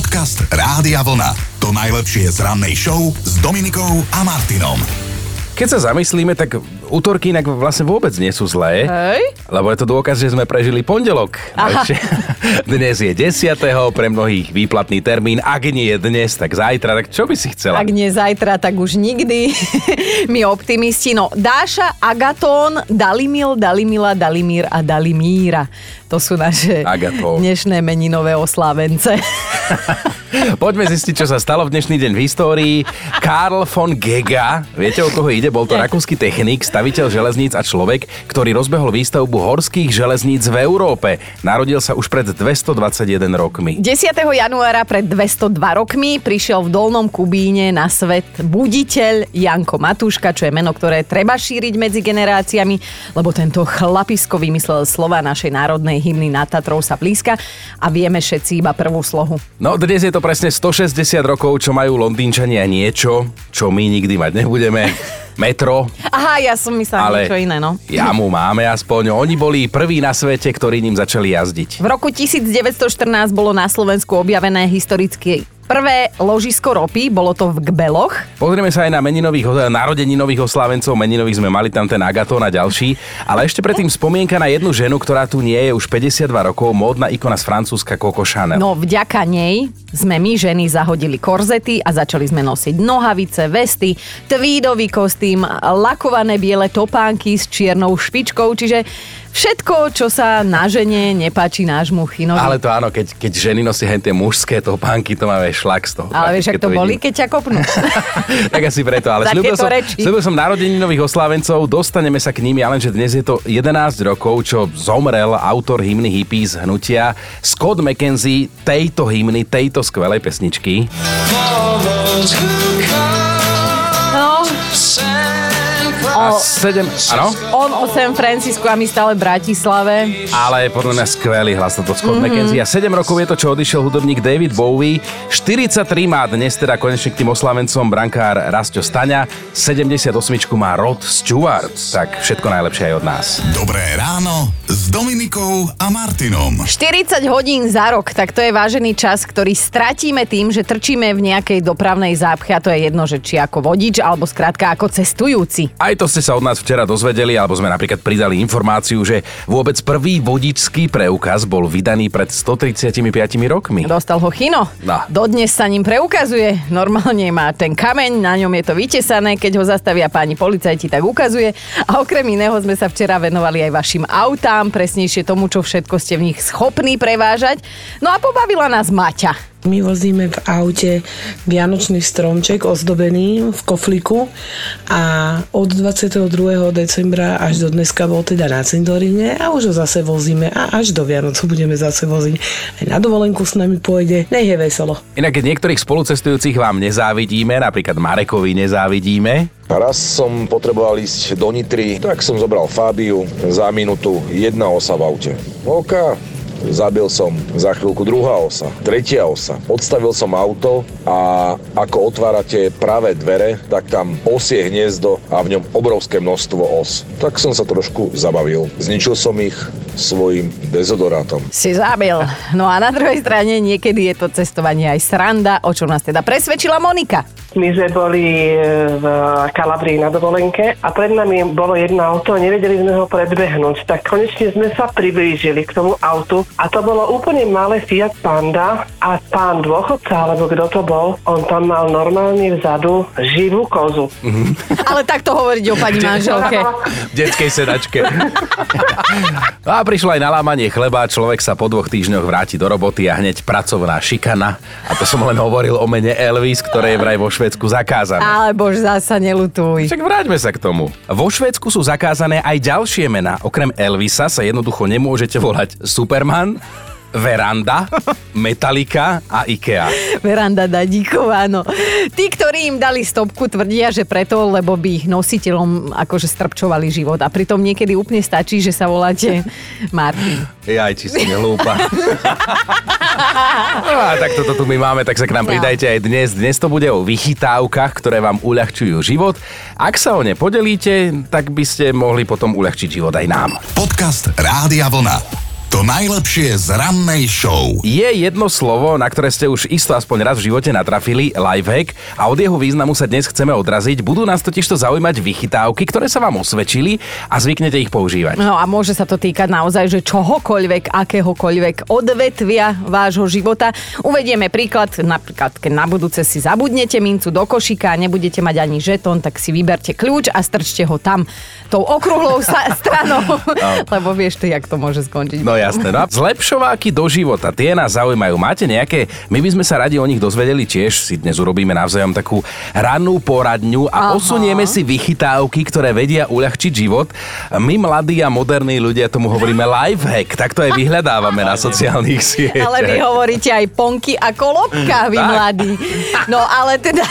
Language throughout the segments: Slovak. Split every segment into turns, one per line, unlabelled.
Podcast Rádia Vlna. To najlepšie z rannej show s Dominikou a Martinom.
Keď sa zamyslíme, tak útorky inak vlastne vôbec nie sú zlé.
Hej?
Lebo je to dôkaz, že sme prežili pondelok.
Aha.
Dnes je 10. pre mnohých výplatný termín. Ak nie je dnes, tak zajtra. Tak čo by si chcela?
Ak nie zajtra, tak už nikdy. My optimisti. No, Dáša, Agatón, Dalimil, Dalimila, Dalimír a Dalimíra. To sú naše
Agatón.
dnešné meninové oslávence.
Poďme zistiť, čo sa stalo v dnešný deň v histórii. Karl von Gega, viete o koho ide? Bol to rakúsky technik, staviteľ železníc a človek, ktorý rozbehol výstavbu horských železníc v Európe. Narodil sa už pred 221 rokmi.
10. januára pred 202 rokmi prišiel v Dolnom Kubíne na svet buditeľ Janko Matúška, čo je meno, ktoré treba šíriť medzi generáciami, lebo tento chlapisko vymyslel slova našej národnej hymny na Tatrou sa blízka a vieme všetci iba prvú slohu.
No dnes je to presne 160 rokov, čo majú Londýnčania niečo, čo my nikdy mať nebudeme. Metro,
Aha, ja som myslela
ale
niečo iné, no.
jamu máme aspoň. Oni boli prví na svete, ktorí ním začali jazdiť.
V roku 1914 bolo na Slovensku objavené historické prvé ložisko ropy, bolo to v Gbeloch.
Pozrieme sa aj na meninových, narodeninových oslávencov. Meninových sme mali tam ten Agatón a ďalší. Ale ešte predtým spomienka na jednu ženu, ktorá tu nie je už 52 rokov, módna ikona z Francúzska Coco Chanel.
No vďaka nej sme my ženy zahodili korzety a začali sme nosiť nohavice, vesty, tweedový kostým, lakované biele topánky s čiernou špičkou, čiže všetko, čo sa na žene nepáči nášmu chinovi.
Ale to áno, keď, keď ženy nosia hen tie mužské topánky, to máme šlak z toho.
Ale vieš, ak to boli,
vidím.
keď ťa kopnú.
tak asi preto, ale slúbil som, slúbil som narodeninových oslávencov, dostaneme sa k nimi, ale že dnes je to 11 rokov, čo zomrel autor hymny Hippies hnutia Scott McKenzie tejto hymny, tejto skvelej pesničky.
No,
7, áno?
on o San Francisco a my stále v Bratislave.
Ale podľa mňa skvelý hlas toto Scott mm-hmm. McKenzie. A 7 rokov je to, čo odišiel hudobník David Bowie. 43 má dnes teda konečne k tým oslavencom brankár Rastio Staňa. 78 má Rod Stewart. Tak všetko najlepšie aj od nás.
Dobré ráno s Dominikou a Martinom.
40 hodín za rok, tak to je vážený čas, ktorý stratíme tým, že trčíme v nejakej dopravnej zápche a to je jedno, že či ako vodič alebo skrátka ako cestujúci.
Aj to ste sa od nás včera dozvedeli, alebo sme napríklad pridali informáciu, že vôbec prvý vodičský preukaz bol vydaný pred 135 rokmi.
Dostal ho Chino.
No.
Dodnes sa ním preukazuje. Normálne má ten kameň, na ňom je to vytesané, keď ho zastavia páni policajti, tak ukazuje. A okrem iného sme sa včera venovali aj vašim autám, presnejšie tomu, čo všetko ste v nich schopní prevážať. No a pobavila nás Maťa.
My vozíme v aute vianočný stromček ozdobený v kofliku a od 22. decembra až do dneska bol teda na cintoríne a už ho zase vozíme a až do Vianoc ho budeme zase voziť. Aj na dovolenku s nami pôjde, nech je veselo.
Inak keď niektorých spolucestujúcich vám nezávidíme, napríklad Marekovi nezávidíme,
Raz som potreboval ísť do Nitry, tak som zobral Fabiu za minútu jedna osa v aute. OK, Zabil som za chvíľku druhá osa, tretia osa. Odstavil som auto a ako otvárate pravé dvere, tak tam osie hniezdo a v ňom obrovské množstvo os. Tak som sa trošku zabavil. Zničil som ich svojim dezodorátom.
Si zabil. No a na druhej strane niekedy je to cestovanie aj sranda, o čom nás teda presvedčila Monika.
My sme boli e, v Kalabrii na dovolenke a pred nami bolo jedno auto a nevedeli sme ho predbehnúť. Tak konečne sme sa priblížili k tomu autu a to bolo úplne malé Fiat Panda a pán dôchodca, alebo kto to bol, on tam mal normálne vzadu živú kozu.
Ale takto hovoriť o pani manželke.
v detskej sedačke. No a prišlo aj nalámanie chleba, človek sa po dvoch týždňoch vráti do roboty a hneď pracovná šikana. A to som len hovoril o mene Elvis, ktoré je vraj vo Švédsku zakázané.
Ale bož, zasa nelutuj.
Však vráťme sa k tomu. Vo Švédsku sú zakázané aj ďalšie mená. Okrem Elvisa sa jednoducho nemôžete volať Superman, Veranda, Metallica a Ikea.
Veranda Dadíková, no. Tí, ktorí im dali stopku, tvrdia, že preto, lebo by ich nositeľom akože strpčovali život. A pritom niekedy úplne stačí, že sa voláte Martin.
Jaj, či si nehlúpa. No a tak toto tu my máme, tak sa k nám
No.
pridajte aj dnes. Dnes to bude o vychytávkach, ktoré vám uľahčujú život. Ak sa o ne podelíte, tak by ste mohli potom uľahčiť život aj nám.
Podcast Rádia Vlna. To najlepšie z rannej show.
Je jedno slovo, na ktoré ste už isto aspoň raz v živote natrafili, lifehack, a od jeho významu sa dnes chceme odraziť. Budú nás totiž to zaujímať vychytávky, ktoré sa vám osvedčili a zvyknete ich používať.
No a môže sa to týkať naozaj, že čohokoľvek, akéhokoľvek odvetvia vášho života. Uvedieme príklad, napríklad keď na budúce si zabudnete mincu do košíka a nebudete mať ani žetón, tak si vyberte kľúč a strčte ho tam tou okrúhlou stranou, lebo vieš ty, jak to môže skončiť.
No jasné. No a zlepšováky do života, tie nás zaujímajú. Máte nejaké? My by sme sa radi o nich dozvedeli tiež. Si dnes urobíme navzájom takú rannú poradňu a
Aha.
posunieme si vychytávky, ktoré vedia uľahčiť život. My mladí a moderní ľudia tomu hovoríme lifehack. Tak to aj vyhľadávame na sociálnych sieťach.
Ale vy hovoríte aj ponky a kolobka, vy
Tak.
mladí. No ale teda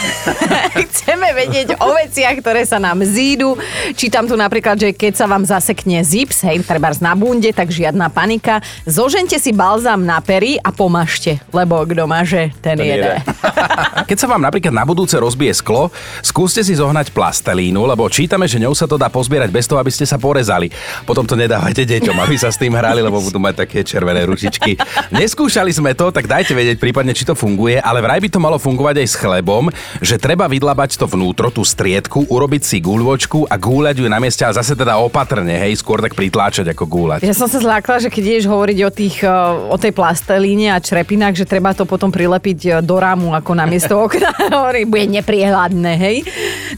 chceme vedieť o veciach, ktoré sa nám zídu. Čítam tu napríklad, že keď sa vám zasekne zips, hej, trebárs na bunde, tak žiadna panika. Zožente si balzám na pery a pomažte, lebo kto maže, ten,
Ten
jede.
jede. Keď sa vám napríklad na budúce rozbije sklo, skúste si zohnať plastelínu, lebo čítame, že ňou sa to dá pozbierať bez toho, aby ste sa porezali. Potom to nedávajte deťom, aby sa s tým hrali, lebo budú mať také červené ručičky. Neskúšali sme to, tak dajte vedieť prípadne, či to funguje, ale vraj by to malo fungovať aj s chlebom, že treba vydlabať to vnútro, tú striedku, urobiť si guľvočku a gúľať ju na mieste, ale zase teda opatrne, hej, skôr tak pritláčať ako gúľať.
Ja som sa zlákla, že keď ideš hovoriť o, tých, eh, o tej plastelíne a črepinách, že treba to potom prilepiť eh, do rámu ako na miesto okna. Hovorí, bude nepriehľadné, hej.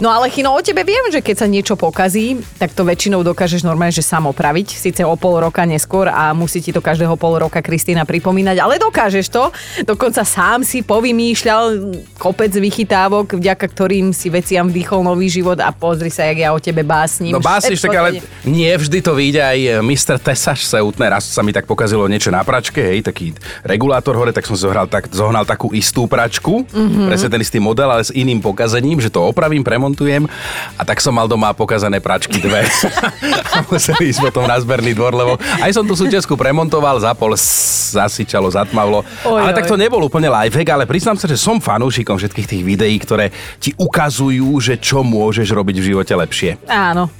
No ale Chino, o tebe viem, že keď sa niečo pokazí, tak to väčšinou dokážeš normálne, že sám opraviť. Síce o pol roka neskôr a musí ti to každého pol roka Kristýna pripomínať, ale dokážeš to. Dokonca sám si povymýšľal kopec vychytávok, vďaka ktorým si veciam vdýchol nový život a pozri sa, jak ja o tebe básnim.
No básniš, tak ale nie vždy to vyjde aj Mr. Tesaš Seutner. Raz sa mi tak pokazilo niečo na pračke, hej, taký regulátor hore, tak som zohral, tak, zohnal takú istú pračku,
Mhm.
mm-hmm. presne ten istý model, ale s iným pokazením, že to opravím, premontujem a tak som mal doma pokazané pračky dve. a museli ísť potom na zberný dvor, lebo aj som tú súčiastku premontoval, zapol, zasičalo, zatmavlo.
Oj,
ale
oj.
tak to nebol úplne lifehack, ale priznám sa, že som fanúšikom všetkých tých videí, ktoré ti ukazujú, že čo môžeš robiť v živote lepšie.
Áno.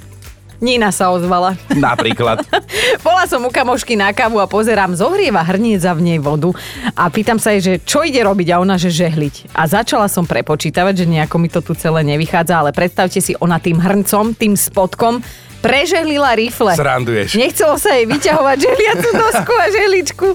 Nina sa ozvala.
Napríklad.
Bola som u kamošky na kávu a pozerám, zohrieva hrniec a v nej vodu a pýtam sa jej, že čo ide robiť a ona, že žehliť. A začala som prepočítavať, že nejako mi to tu celé nevychádza, ale predstavte si, ona tým hrncom, tým spodkom prežehlila rifle.
Sranduješ.
Nechcelo sa jej vyťahovať žehliacu dosku a žehličku.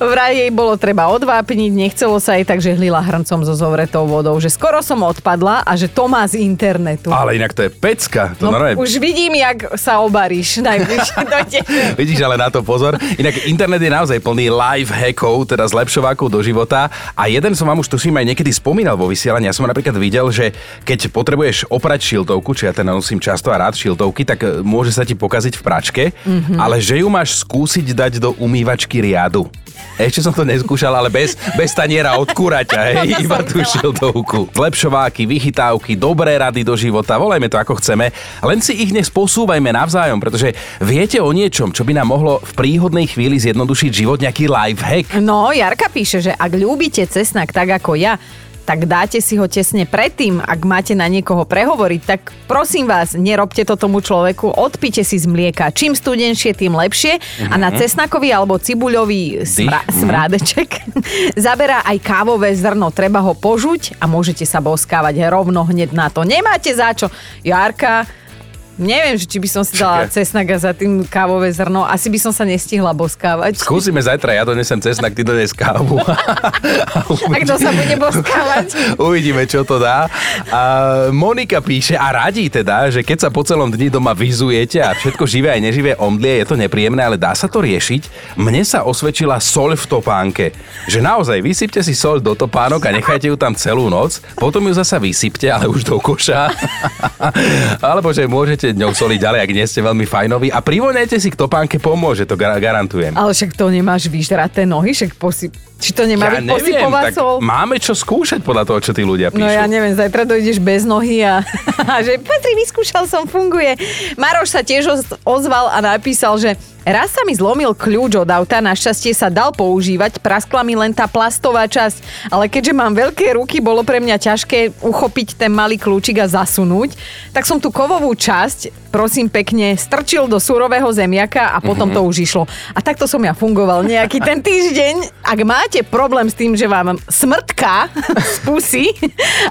Vraj jej bolo treba odvápniť, nechcelo sa jej, tak žehlila hrncom so zovretou vodou. Že skoro som odpadla a že to má z internetu.
Ale inak to je pecka. To
No,
normálne...
už vidím, jak sa obaríš najbližšie do.
Vidíš ale na to pozor. Inak internet je naozaj plný live hackov, teda zlepšovákov do života. A jeden som vám už tuším aj niekedy spomínal vo vysielaní. Ja som napríklad videl, že keď potrebuješ oprať šiltovku, či ja teda nosím často a rád šiltovky, tak e, môže sa ti pokaziť v pračke, mm-hmm. ale že ju máš skúsiť dať do umývačky riadu. Ešte som to neskúšal, ale bez, bez taniera od kuraťa, hej, iba tú
chcela.
šiltovku. Zlepšováky, vychytávky, dobré rady do života, volajme to ako chceme, len si ich dnes posúvajme navzájom, pretože viete o niečom, čo by nám mohlo v príhodnej chvíli zjednodušiť život, nejaký life hack.
No, Jarka píše, že ak ľúbite cesnak tak ako ja, tak dáte si ho tesne predtým, ak máte na niekoho prehovoriť, tak prosím vás, nerobte to tomu človeku, odpite si z mlieka. Čím studenšie, tým lepšie. A na cesnakový alebo cibuľový smra- smrádeček zaberá aj kávové zrno. Treba ho požuť a môžete sa boskávať rovno hneď na to. Nemáte za čo. Jarka, Neviem, že či by som si dala cesnak a za tým kávové zrno. Asi by som sa nestihla boskávať.
Skúsime zajtra, ja donesem cesnak, ty dones kávu.
A kto sa bude boskávať?
Uvidíme, čo to dá. A Monika píše a radí teda, že keď sa po celom dni doma vyzujete a všetko živé aj neživé omdlie, je to nepríjemné, ale dá sa to riešiť. Mne sa osvedčila soľ v topánke. Že naozaj vysypte si soľ do topánok a nechajte ju tam celú noc, potom ju zasa vysypte, ale už do koša. Alebo že môžete ňou soliť ďalej, ak nie ste veľmi fajnoví. A privoňajte si k topánke, pomôže, to gar- garantujem.
Ale však to nemáš vyžraté nohy, však posi... Či to nemá byť posypová
tak máme čo skúšať podľa toho, čo tí ľudia píšu.
No ja neviem, zajtra dojdeš bez nohy a, a že Petri, vyskúšal som, funguje. Maroš sa tiež oz- ozval a napísal, že raz sa mi zlomil kľúč od auta, našťastie sa dal používať, praskla mi len tá plastová časť, ale keďže mám veľké ruky, bolo pre mňa ťažké uchopiť ten malý kľúčik a zasunúť, tak som tú kovovú časť prosím pekne, strčil do surového zemiaka a potom to už išlo. A takto som ja fungoval nejaký ten týždeň. Ak máte problém s tým, že vám smrtka z pusy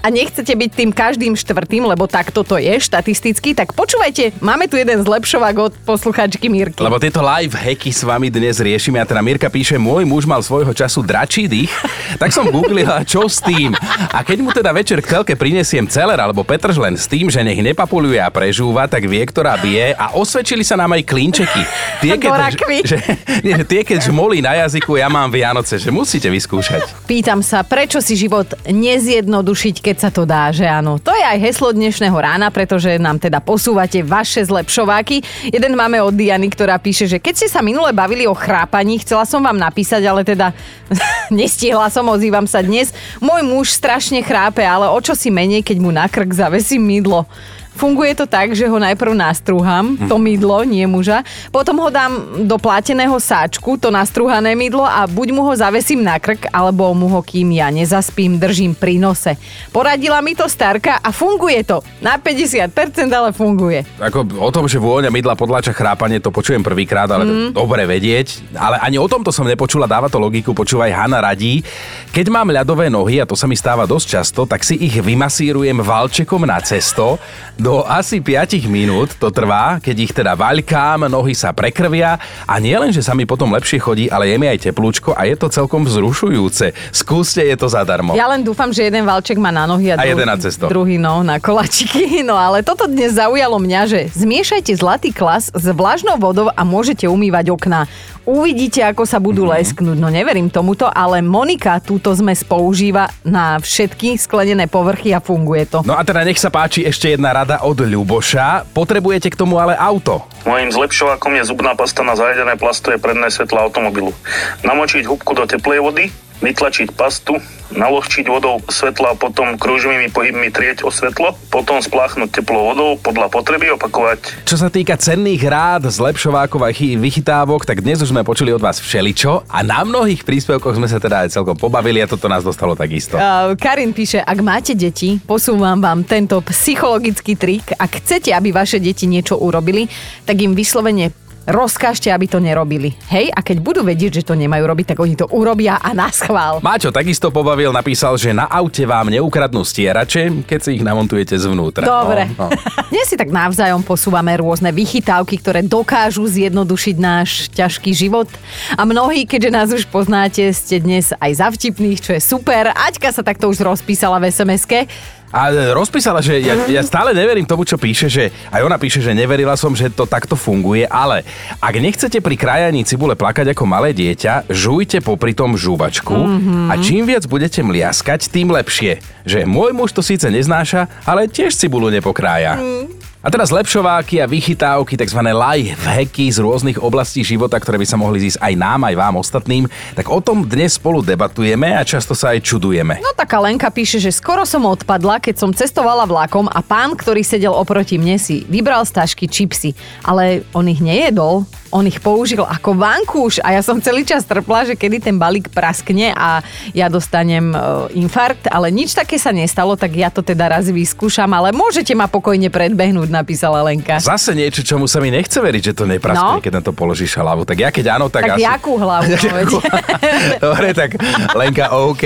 a nechcete byť tým každým štvrtým, lebo tak toto je štatisticky, tak počúvajte, máme tu jeden zlepšovák od posluchačky Mirky.
Lebo tieto live hacky s vami dnes riešime a teda Mirka píše, môj muž mal svojho času dračí dých, tak som googlila, čo s tým. A keď mu teda večer k telke prinesiem celer alebo petržlen s tým, že nech nepapuluje a prežúva, tak vie, ktorá bije a osvedčili sa nám aj klínčeky. Tie,
rakvy.
že, nie, tie, keď žmolí na jazyku, ja mám Vianoce, že musíte vyskúšať.
Pýtam sa, prečo si život nezjednodušiť, keď sa to dá, že áno. To je aj heslo dnešného rána, pretože nám teda posúvate vaše zlepšováky. Jeden máme od Diany, ktorá píše, že keď ste sa minule bavili o chrápaní, chcela som vám napísať, ale teda nestihla som, ozývam sa dnes. Môj muž strašne chrápe, ale o čo si menej, keď mu na krk zavesím mydlo. Funguje to tak, že ho najprv nastrúham, to mydlo, nie muža, potom ho dám do pláteného sáčku, to nastrúhané mydlo a buď mu ho zavesím na krk, alebo mu ho, kým ja nezaspím, držím pri nose. Poradila mi to starka a funguje to. Na 50%, ale funguje.
Ako o tom, že vôňa mydla podláča chrápanie, to počujem prvýkrát, ale mm. dobre vedieť. Ale ani o tomto som nepočula, dáva to logiku, počúvaj, Hanna radí. Keď mám ľadové nohy, a to sa mi stáva dosť často, tak si ich vymasírujem valčekom na cesto. Do asi 5 minút to trvá, keď ich teda vaľkám, nohy sa prekrvia a nie len, že sa mi potom lepšie chodí, ale je mi aj teplúčko a je to celkom vzrušujúce. Skúste, je to zadarmo.
Ja len dúfam, že jeden valček má na nohy a,
A jeden na cesto.
druhý no, na kolačiky. No ale toto dnes zaujalo mňa, že zmiešajte zlatý klas s vlažnou vodou a môžete umývať okná. Uvidíte, ako sa budú
Mhm.
mm-hmm. lesknúť. No neverím tomuto, ale Monika túto zmes používa na všetky sklenené povrchy a funguje to.
No a teda nech sa páči ešte jedna rada od Ľuboša. Potrebujete k tomu ale auto.
Mojím zlepšovákom je zubná pasta na zajedené plastové predné svetla automobilu. Namočiť hubku do teplej vody, vytlačiť pastu, naložčiť vodou svetla a potom kružnými pohybmi trieť o svetlo, potom spláchnuť teplou vodou podľa potreby opakovať
Čo sa týka cenných rád, zlepšovákov a chy- vychytávok, tak dnes už sme počuli od vás všeličo a na mnohých príspevkoch sme sa teda aj celkom pobavili a toto nás dostalo takisto.
Uh, Karin píše, ak máte deti, posúvam vám tento psychologický trik. Ak chcete, aby vaše deti niečo urobili, tak im vyslovene rozkážte, aby to nerobili. Hej, a keď budú vedieť, že to nemajú robiť, tak oni to urobia a na schvál.
Maťo takisto pobavil, napísal, že na aute vám neukradnú stierače, keď si ich namontujete zvnútra.
Dobre.
No, no.
Dnes si tak navzájom posúvame rôzne vychytávky, ktoré dokážu zjednodušiť náš ťažký život. A mnohí, keďže nás už poznáte, ste dnes aj za vtipných, čo je super. Aťka sa takto už rozpísala v SMS-ke.
A rozpísala, že ja, ja stále neverím tomu, čo píše, že aj ona píše, že neverila som, že to takto funguje, ale ak nechcete pri krajaní cibule plakať ako malé dieťa, žujte popri tom žúvačku mm-hmm. a čím viac budete mliaskať, tým lepšie. Že môj muž to síce neznáša, ale tiež cibulu nepokrája. Mm. A teraz lepšováky a vychytávky, tzv. live hacky z rôznych oblastí života, ktoré by sa mohli zísť aj nám, aj vám ostatným, tak o tom dnes spolu debatujeme a často sa aj čudujeme.
No taká Lenka píše, že skoro som odpadla, keď som cestovala vlakom a pán, ktorý sedel oproti mne si vybral z tašky čipsy, ale on ich nejedol, on ich použil ako vankúš a ja som celý čas trpla, že kedy ten balík praskne a ja dostanem e, infarkt, ale nič také sa nestalo, tak ja to teda raz vyskúšam, ale môžete ma pokojne predbehnúť, napísala Lenka.
Zase niečo, čomu sa mi nechce veriť, že to nepraskne, no? Keď na to položíš hlavu. Tak ja keď áno, tak,
Tak
asi...
jakú hlavu? no?
Dobre, tak Lenka, OK.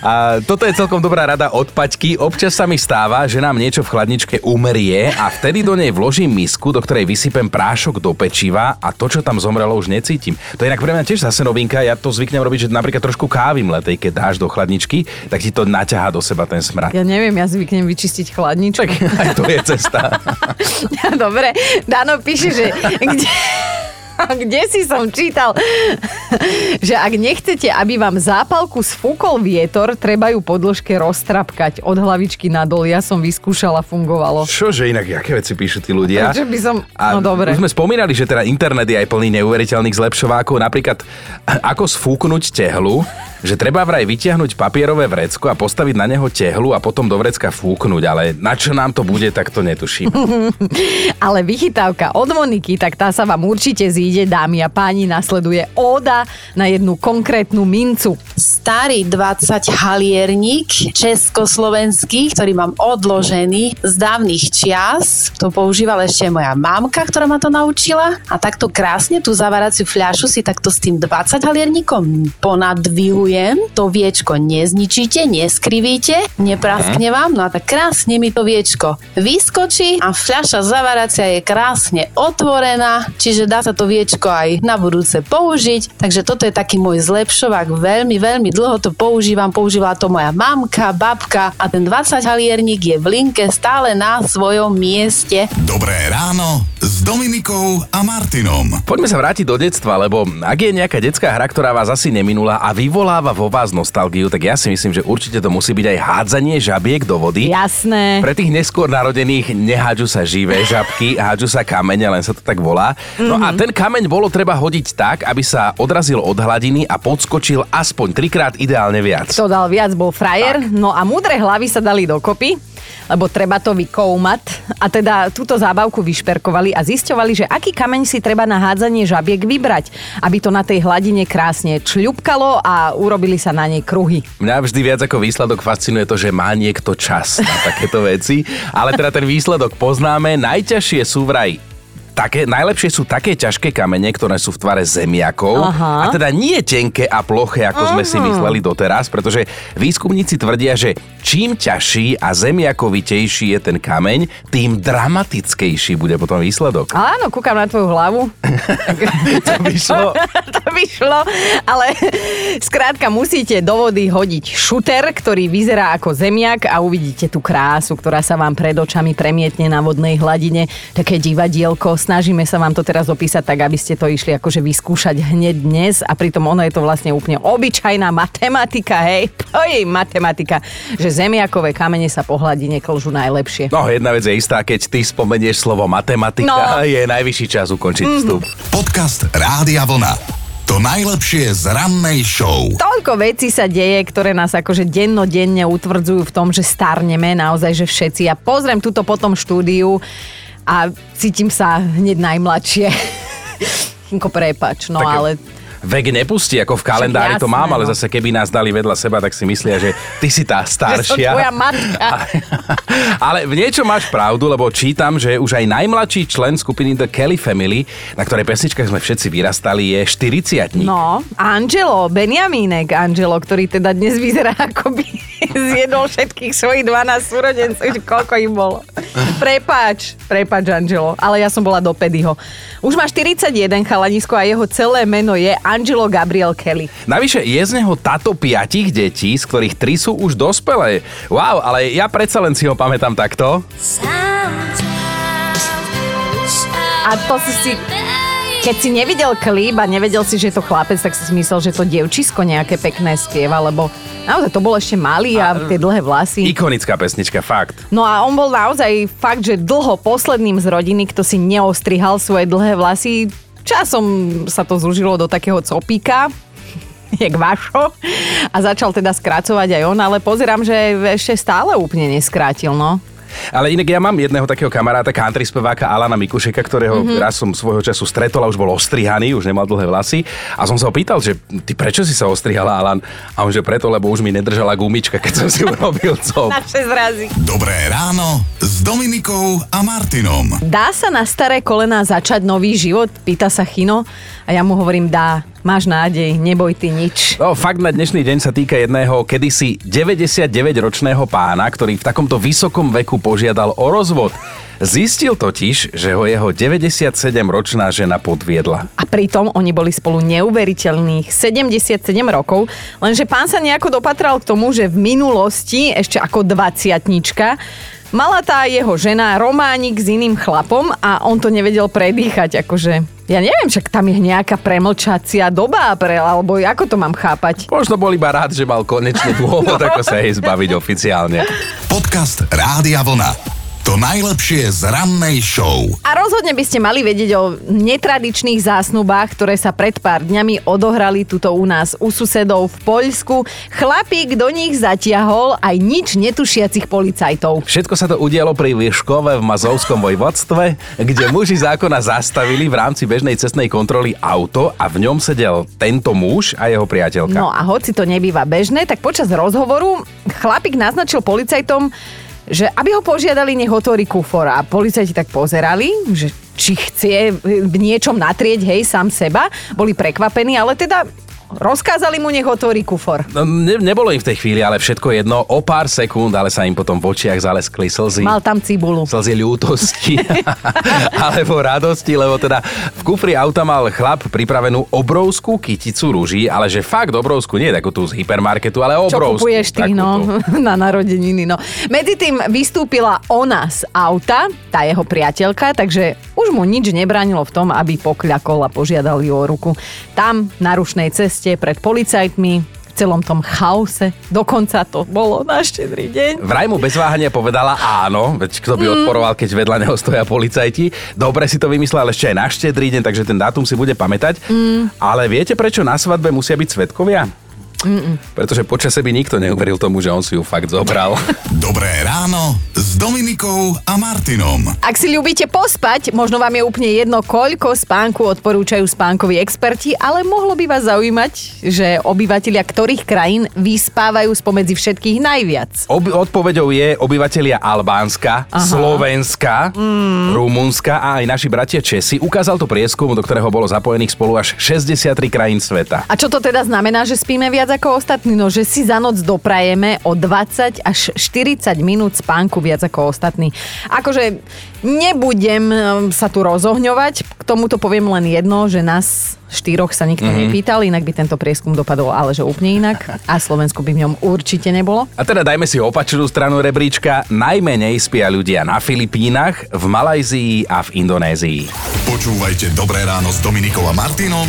A toto je celkom dobrá rada od Paťky. Občas sa mi stáva, že nám niečo v chladničke umrie a vtedy do nej vložím misku, do ktorej vysypem prášok do pečiva a to, čo tam zomrelo, už necítim. To je inak pre mňa tiež zase novinka. Ja to zvyknem robiť, že napríklad trošku kávy mletej, keď dáš do chladničky, tak ti to naťahá do seba ten smrad.
Ja neviem, ja zvyknem vyčistiť chladničku.
Aj to je cesta.
Dobre, Dano píše, že kde, kde si som čítal, že ak nechcete, aby vám zápalku sfúkol vietor, treba ju po dĺžke roztrapkať od hlavičky nadol. Ja som vyskúšala, fungovalo.
Čože inak, aké veci píšu tí ľudia?
Takže by som-
A
no dobre.
Už sme spomínali, že teda internet je aj plný neuveriteľných zlepšovákov, napríklad ako sfúknuť tehlu, že treba vraj vytiahnuť papierové vrecko a postaviť na neho tehlu a potom do vrecka fúknuť, ale na čo nám to bude, tak to netuším.
Ale vychytávka od Moniky, tak tá sa vám určite zíde, dámy a páni, nasleduje óda na jednu konkrétnu mincu.
starý 20 halierník československý, ktorý mám odložený z dávnych čias. To používala ešte moja mamka, ktorá ma to naučila. A takto krásne tú zavaraciu fľašu si takto s tým 20 halierníkom ponadvihujem. To viečko nezničíte, neskrivíte, nepraskne vám. No a tak krásne mi to viečko vyskočí a fľaša zavaracia je krásne otvorená, čiže dá sa to viečko aj na budúce použiť. Takže toto je taký môj zlepšovák. Veľmi, veľmi dlho to používam. Používala to moja mamka, babka a ten 20 halierník je v linke stále na svojom mieste.
Dobré ráno s Dominikou a Martinom.
Poďme sa vrátiť do detstva, lebo ak je nejaká detská hra, ktorá vás asi neminula a vyvoláva vo vás nostalgiu, tak ja si myslím, že určite to musí byť aj hádzanie žabiek do vody.
Jasné.
Pre tých neskôr narodených nehádžu sa živé žabky, hádžu sa kamene, len sa to tak volá. No a ten kameň bolo treba hodiť tak, aby sa odrazil od hladiny a podskočil aspoň trikrát, ideálne viac.
Kto dal viac, bol frajer. No a múdre hlavy sa dali dokopy lebo treba to vykoumať. A teda túto zábavku vyšperkovali a zisťovali, že aký kameň si treba na hádzanie žabiek vybrať, aby to na tej hladine krásne čľupkalo a urobili sa na nej kruhy.
Mňa vždy viac ako výsledok fascinuje to, že má niekto čas na takéto veci, ale teda ten výsledok poznáme. Najťažšie sú vraj také, najlepšie sú také ťažké kamene, ktoré sú v tvare zemiakov.
Aha.
A teda nie tenké a ploché, ako sme si mysleli doteraz, pretože výskumníci tvrdia, že čím ťažší a zemiakovitejší je ten kameň, tým dramatickejší bude potom výsledok.
Áno, kúkam na tvoju hlavu.
To by šlo.
to by šlo, ale skrátka musíte do vody hodiť šuter, ktorý vyzerá ako zemiak a uvidíte tú krásu, ktorá sa vám pred očami premietne na vodnej hladine. Také divadielko, snažíme sa vám to teraz opísať tak, aby ste to išli akože vyskúšať hneď dnes a pritom ono je to vlastne úplne obyčajná matematika, hej, to je matematika, že zemiakové kamene sa po hladine klžú najlepšie.
No, jedna vec je istá, keď ty spomenieš slovo matematika,
No.
je najvyšší čas ukončiť vstup.
Podcast Rádia Vlna. To najlepšie z rannej show.
Toľko vecí sa deje, ktoré nás akože dennodenne utvrdzujú v tom, že starneme, naozaj, že všetci. Ja pozriem túto potom štúdiu a cítim sa hneď najmladšie. Chinko, prepač, no
Tak-
ale
Vek nepustí, ako v kalendári to
jasné,
mám, ale
no.
zase keby nás dali vedľa seba, tak si myslia, že ty si tá staršia.
tvoja matka.
Ale v niečom máš pravdu, lebo čítam, že už aj najmladší člen skupiny The Kelly Family, na ktorej pesničkách sme všetci vyrastali, je 40
No, Angelo, Benjamínek Angelo, ktorý teda dnes vyzerá ako by zjedol všetkých svojich 12 súrodencov, koľko im bolo. Prepač, prepač Angelo, ale ja som bola do pedyho. Už má 41 chalanisko a jeho celé meno je Angelo Gabriel Kelly.
Navyše je z neho táto piatich detí, z ktorých tri sú už dospelé. Wow, ale ja predsa len si ho pamätám takto.
A to si si... Keď si nevidel klip a nevedel si, že je to chlapec, tak si myslel, že to dievčisko nejaké pekné spieva, lebo naozaj to bol ešte malý a, tie dlhé vlasy.
Ikonická pesnička, fakt.
No a on bol naozaj fakt, že dlho posledným z rodiny, kto si neostrihal svoje dlhé vlasy. Časom sa to zúžilo do takého copíka, jak vašo. A začal teda skracovať aj on, ale pozerám, že ešte stále úplne neskrátil, no.
Ale inak ja mám jedného takého kamaráta, country speváka Alana Mikušeka, ktorého mm-hmm. raz som svojho času stretol a už bol ostrihaný, už nemal dlhé vlasy. A som sa ho pýtal, že ty prečo si sa ostrihala, Alan? A on že preto, lebo už mi nedržala gumička, keď som si urobil cop.
Na 6 razy.
Dobré ráno s Dominikou a Martinom.
Dá sa na staré kolená začať nový život? Pýta sa Chino. A ja mu hovorím, dá. Máš nádej, neboj ty nič.
No, fakt na dnešný deň sa týka jedného kedysi 99-ročného pána, ktorý v takomto vysokom veku požiadal o rozvod. Zistil totiž, že ho jeho 97-ročná žena podviedla.
A pritom oni boli spolu neuveriteľných 77 rokov, lenže pán sa nejako dopatral k tomu, že v minulosti, ešte ako 20 mala tá jeho žena románik s iným chlapom a on to nevedel predýchať, akože... Ja neviem, však tam je nejaká premlčacia doba, pre, alebo ako to mám chápať?
Možno bol iba rád, že mal konečne dôvod, ako sa jej zbaviť oficiálne.
Podcast Rádia Vlna. To najlepšie z rannej show.
A rozhodne by ste mali vedieť o netradičných zásnubách, ktoré sa pred pár dňami odohrali tuto u nás u susedov v Poľsku. Chlapík do nich zatiahol aj nič netušiacich policajtov.
Všetko sa to udialo pri Lieškove v Mazovskom vojvodstve, kde muži zákona zastavili v rámci bežnej cestnej kontroly auto a v ňom sedel tento muž a jeho priateľka.
No a hoci to nebýva bežné, tak počas rozhovoru chlapík naznačil policajtom, že aby ho požiadali, nech otvorí kufor. A policajti tak pozerali, že či chce v niečom natrieť, hej, sám seba. Boli prekvapení, ale teda rozkázali mu, nech otvorí kufor.
No, ne, nebolo im v tej chvíli ale všetko jedno. O pár sekúnd, ale sa im potom v očiach zaleskli slzy.
Mal tam cibulu.
Slzy ľútosti alebo radosti, lebo teda v kufri auta mal chlap pripravenú obrovskú kyticu rúží, ale že fakt obrovskú, nie takú tu z hypermarketu, ale
Čo
obrovskú.
kupuješ ty, no, na narodeniny, no. Medzi tým vystúpila ona z auta, tá jeho priateľka, takže už mu nič nebránilo v tom, aby pokľakol a požiadal ju o ruku. Tam, na rušnej ceste, pred policajtmi, celom tom chaose, dokonca to bolo na štedrý deň.
Vraj mu bez váhania povedala áno, veď kto by
Mm.
odporoval, keď vedľa neho stoja policajti. Dobre si to vymyslel ešte aj na štedrý deň, takže ten dátum si bude pamätať.
Mm.
Ale viete, prečo na svadbe musia byť svetkovia?
Mm-mm.
Pretože počase by nikto neuveril tomu, že on si ju fakt zobral.
Dobré ráno s Dominikou a Martinom.
Ak si ľúbite pospať, možno vám je úplne jedno, koľko spánku odporúčajú spánkoví experti, ale mohlo by vás zaujímať, že obyvatelia ktorých krajín vyspávajú spomedzi všetkých najviac.
Ob- odpovedou je obyvatelia Albánska,
Aha.
Slovenska, mm. Rumunska a aj naši bratia Česi. Ukázal to prieskum, do ktorého bolo zapojených spolu až 63 krajín sveta.
A čo to teda znamená, že spíme viac ako ostatní? No, že si za noc doprajeme o 20 až 40 minút spánku viac ako ostatní. Akože nebudem um, sa tu rozohňovať, k tomuto poviem len jedno, že nás štyroch sa nikto
Mhm.
mm-hmm. nepýtal, inak by tento prieskum dopadol ale že úplne inak a Slovensku by v ňom určite nebolo.
A teda dajme si opačnú stranu rebríčka. Najmenej spia ľudia na Filipínach, v Malajzii a v Indonézii.
Počúvajte Dobré ráno s Dominikou a Martinom